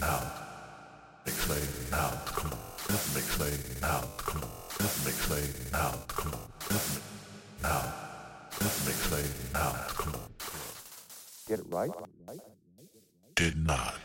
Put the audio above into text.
now. Explain now. Come on. Let me explain now. Come on. Let me explain now. Come on. Let me now. Let me explain now. Come on. Get it right? Did not.